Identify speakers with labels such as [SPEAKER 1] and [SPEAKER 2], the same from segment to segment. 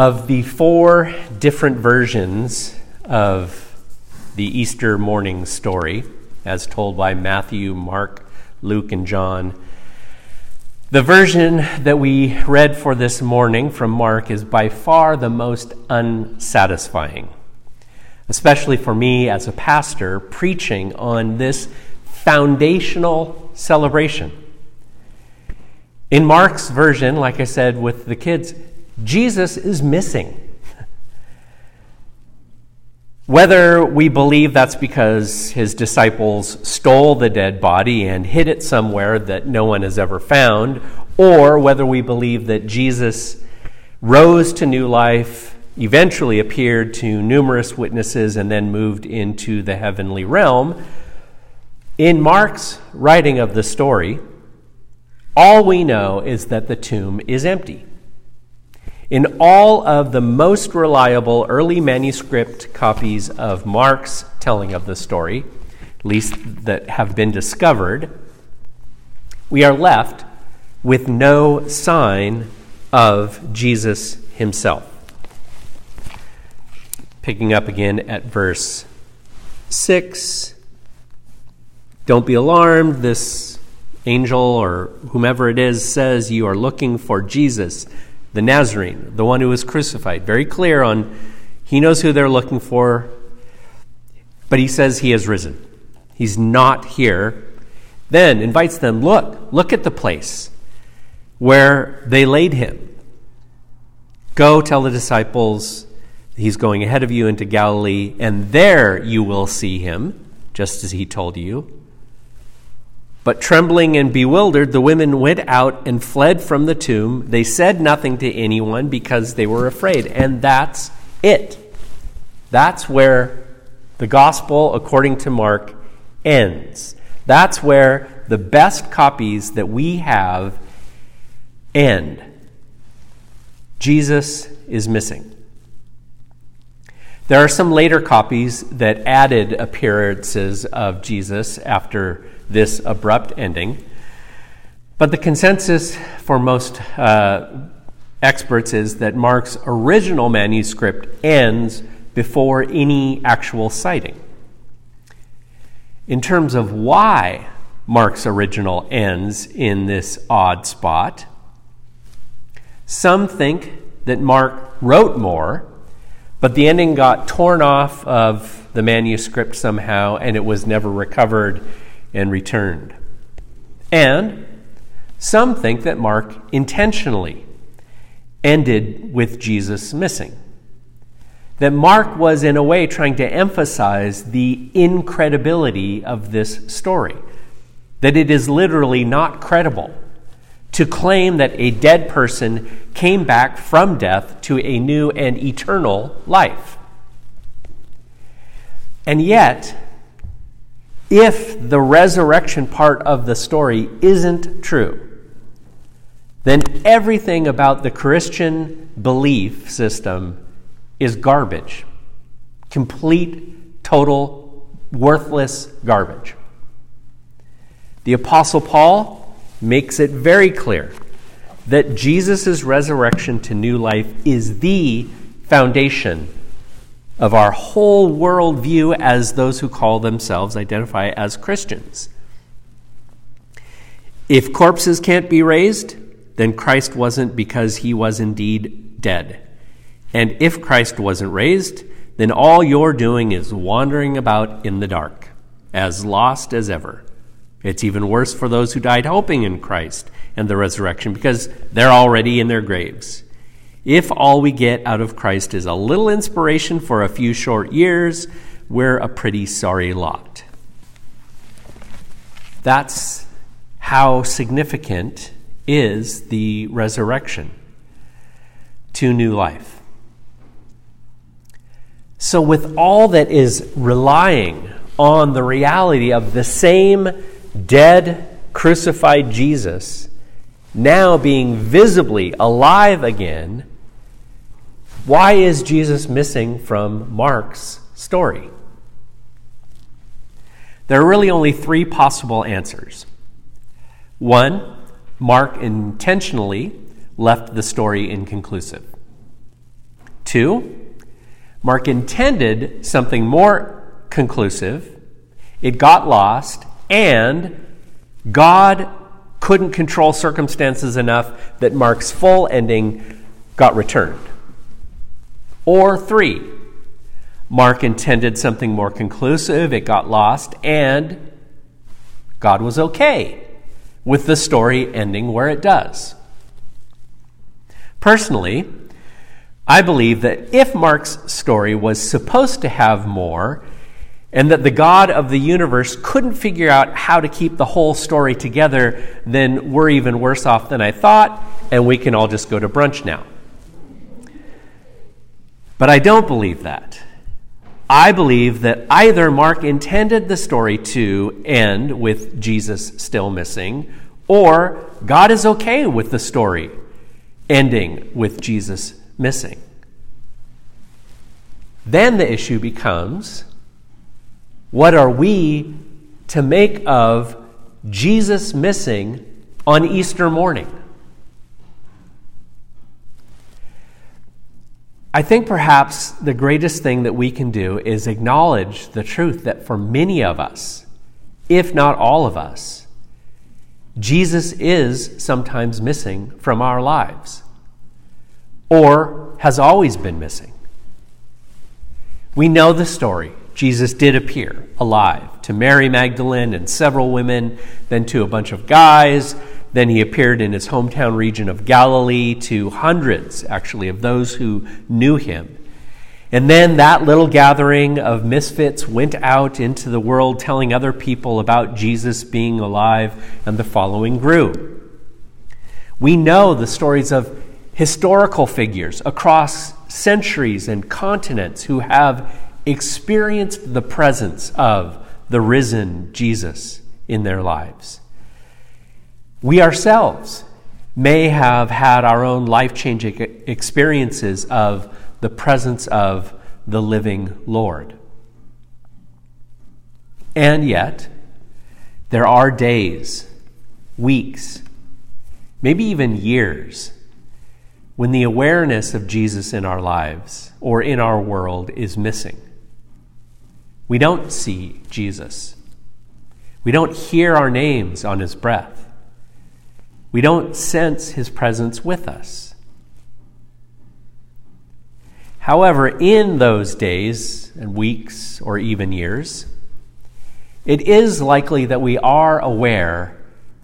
[SPEAKER 1] Of the four different versions of the Easter morning story, as told by Matthew, Mark, Luke, and John, the version that we read for this morning from Mark is by far the most unsatisfying, especially for me as a pastor preaching on this foundational celebration. In Mark's version, like I said with the kids, Jesus is missing. Whether we believe that's because his disciples stole the dead body and hid it somewhere that no one has ever found, or whether we believe that Jesus rose to new life, eventually appeared to numerous witnesses, and then moved into the heavenly realm, in Mark's writing of the story, all we know is that the tomb is empty. In all of the most reliable early manuscript copies of Mark's telling of the story, at least that have been discovered, we are left with no sign of Jesus himself. Picking up again at verse 6 Don't be alarmed. This angel or whomever it is says you are looking for Jesus the Nazarene, the one who was crucified. Very clear on, he knows who they're looking for, but he says he has risen. He's not here. Then invites them, look, look at the place where they laid him. Go tell the disciples he's going ahead of you into Galilee, and there you will see him, just as he told you. But trembling and bewildered, the women went out and fled from the tomb. They said nothing to anyone because they were afraid. And that's it. That's where the gospel, according to Mark, ends. That's where the best copies that we have end. Jesus is missing. There are some later copies that added appearances of Jesus after this abrupt ending. But the consensus for most uh, experts is that Mark's original manuscript ends before any actual sighting. In terms of why Mark's original ends in this odd spot, some think that Mark wrote more, but the ending got torn off of the manuscript somehow and it was never recovered and returned. And some think that Mark intentionally ended with Jesus missing. That Mark was, in a way, trying to emphasize the incredibility of this story. That it is literally not credible to claim that a dead person came back from death to a new and eternal life. And yet, if the resurrection part of the story isn't true, then everything about the Christian belief system is garbage. Complete, total, worthless garbage. The Apostle Paul makes it very clear that Jesus' resurrection to new life is the foundation of our whole worldview as those who call themselves identify as Christians. If corpses can't be raised, then Christ wasn't because he was indeed dead. And if Christ wasn't raised, then all you're doing is wandering about in the dark, as lost as ever. It's even worse for those who died hoping in Christ and the resurrection because they're already in their graves. If all we get out of Christ is a little inspiration for a few short years, we're a pretty sorry lot. That's how significant is the resurrection to new life. So, with all that is relying on the reality of the same dead, crucified Jesus now being visibly alive again, why is Jesus missing from Mark's story? There are really only three possible answers. One, Mark intentionally left the story inconclusive. Two, Mark intended something more conclusive. It got lost, and God couldn't control circumstances enough that Mark's full ending got returned. Or three, Mark intended something more conclusive, it got lost, and God was okay with the story ending where it does. Personally, I believe that if Mark's story was supposed to have more, and that the God of the universe couldn't figure out how to keep the whole story together, then we're even worse off than I thought, and we can all just go to brunch now. But I don't believe that. I believe that either Mark intended the story to end with Jesus still missing, or God is okay with the story ending with Jesus missing. Then the issue becomes what are we to make of Jesus missing on Easter morning? I think perhaps the greatest thing that we can do is acknowledge the truth that for many of us, if not all of us, Jesus is sometimes missing from our lives or has always been missing. We know the story. Jesus did appear alive to Mary Magdalene and several women, then to a bunch of guys. Then he appeared in his hometown region of Galilee to hundreds, actually, of those who knew him. And then that little gathering of misfits went out into the world telling other people about Jesus being alive, and the following grew. We know the stories of historical figures across centuries and continents who have experienced the presence of the risen Jesus in their lives. We ourselves may have had our own life changing experiences of the presence of the living Lord. And yet, there are days, weeks, maybe even years when the awareness of Jesus in our lives or in our world is missing. We don't see Jesus. We don't hear our names on his breath. We don't sense his presence with us. However, in those days and weeks or even years, it is likely that we are aware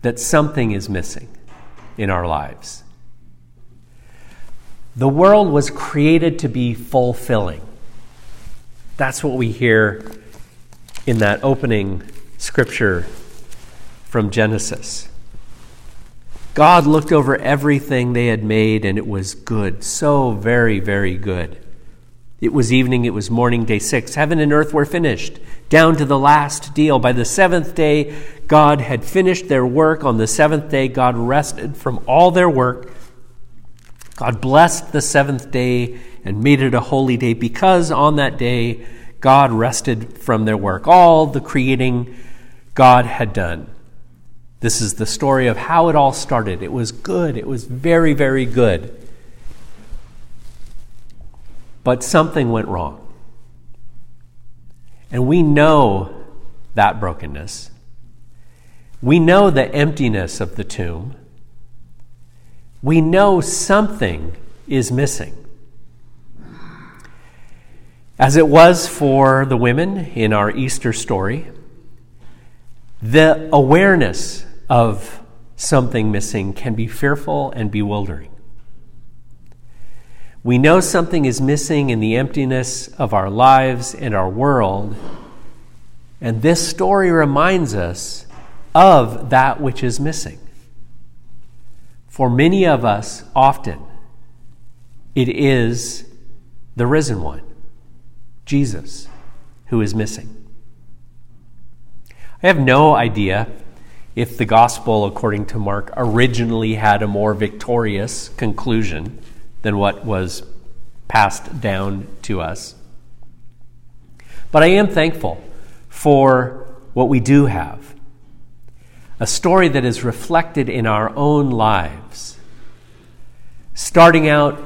[SPEAKER 1] that something is missing in our lives. The world was created to be fulfilling. That's what we hear in that opening scripture from Genesis. God looked over everything they had made, and it was good. So very, very good. It was evening, it was morning, day six. Heaven and earth were finished, down to the last deal. By the seventh day, God had finished their work. On the seventh day, God rested from all their work. God blessed the seventh day and made it a holy day because on that day God rested from their work, all the creating God had done. This is the story of how it all started. It was good, it was very, very good. But something went wrong. And we know that brokenness. We know the emptiness of the tomb. We know something is missing. As it was for the women in our Easter story, the awareness of something missing can be fearful and bewildering. We know something is missing in the emptiness of our lives and our world, and this story reminds us of that which is missing. For many of us, often, it is the risen one. Jesus who is missing. I have no idea if the gospel, according to Mark, originally had a more victorious conclusion than what was passed down to us. But I am thankful for what we do have a story that is reflected in our own lives. Starting out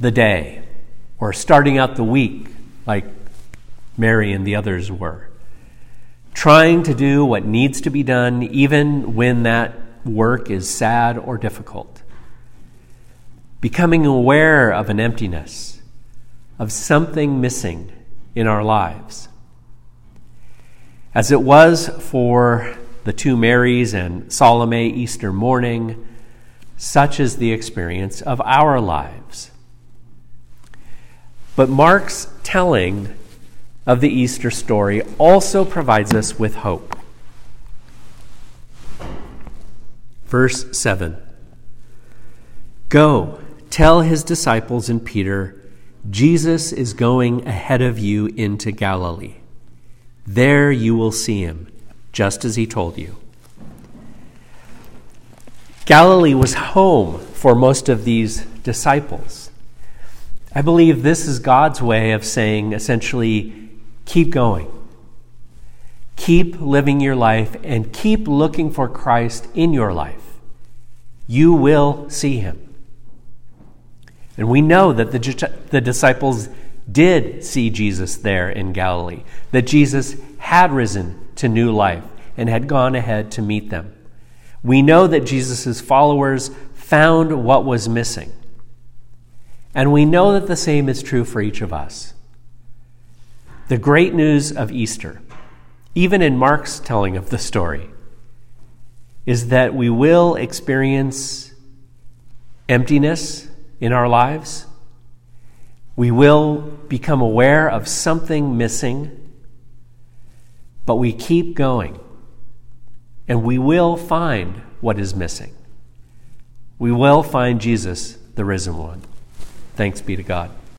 [SPEAKER 1] the day or starting out the week like Mary and the others were. Trying to do what needs to be done, even when that work is sad or difficult. Becoming aware of an emptiness, of something missing in our lives. As it was for the two Marys and Salome Easter morning, such is the experience of our lives. But Mark's telling of the Easter story also provides us with hope. Verse 7 Go, tell his disciples and Peter, Jesus is going ahead of you into Galilee. There you will see him, just as he told you. Galilee was home for most of these disciples. I believe this is God's way of saying essentially, keep going. Keep living your life and keep looking for Christ in your life. You will see him. And we know that the, the disciples did see Jesus there in Galilee, that Jesus had risen to new life and had gone ahead to meet them. We know that Jesus' followers found what was missing. And we know that the same is true for each of us. The great news of Easter, even in Mark's telling of the story, is that we will experience emptiness in our lives. We will become aware of something missing, but we keep going, and we will find what is missing. We will find Jesus, the risen one. Thanks be to God.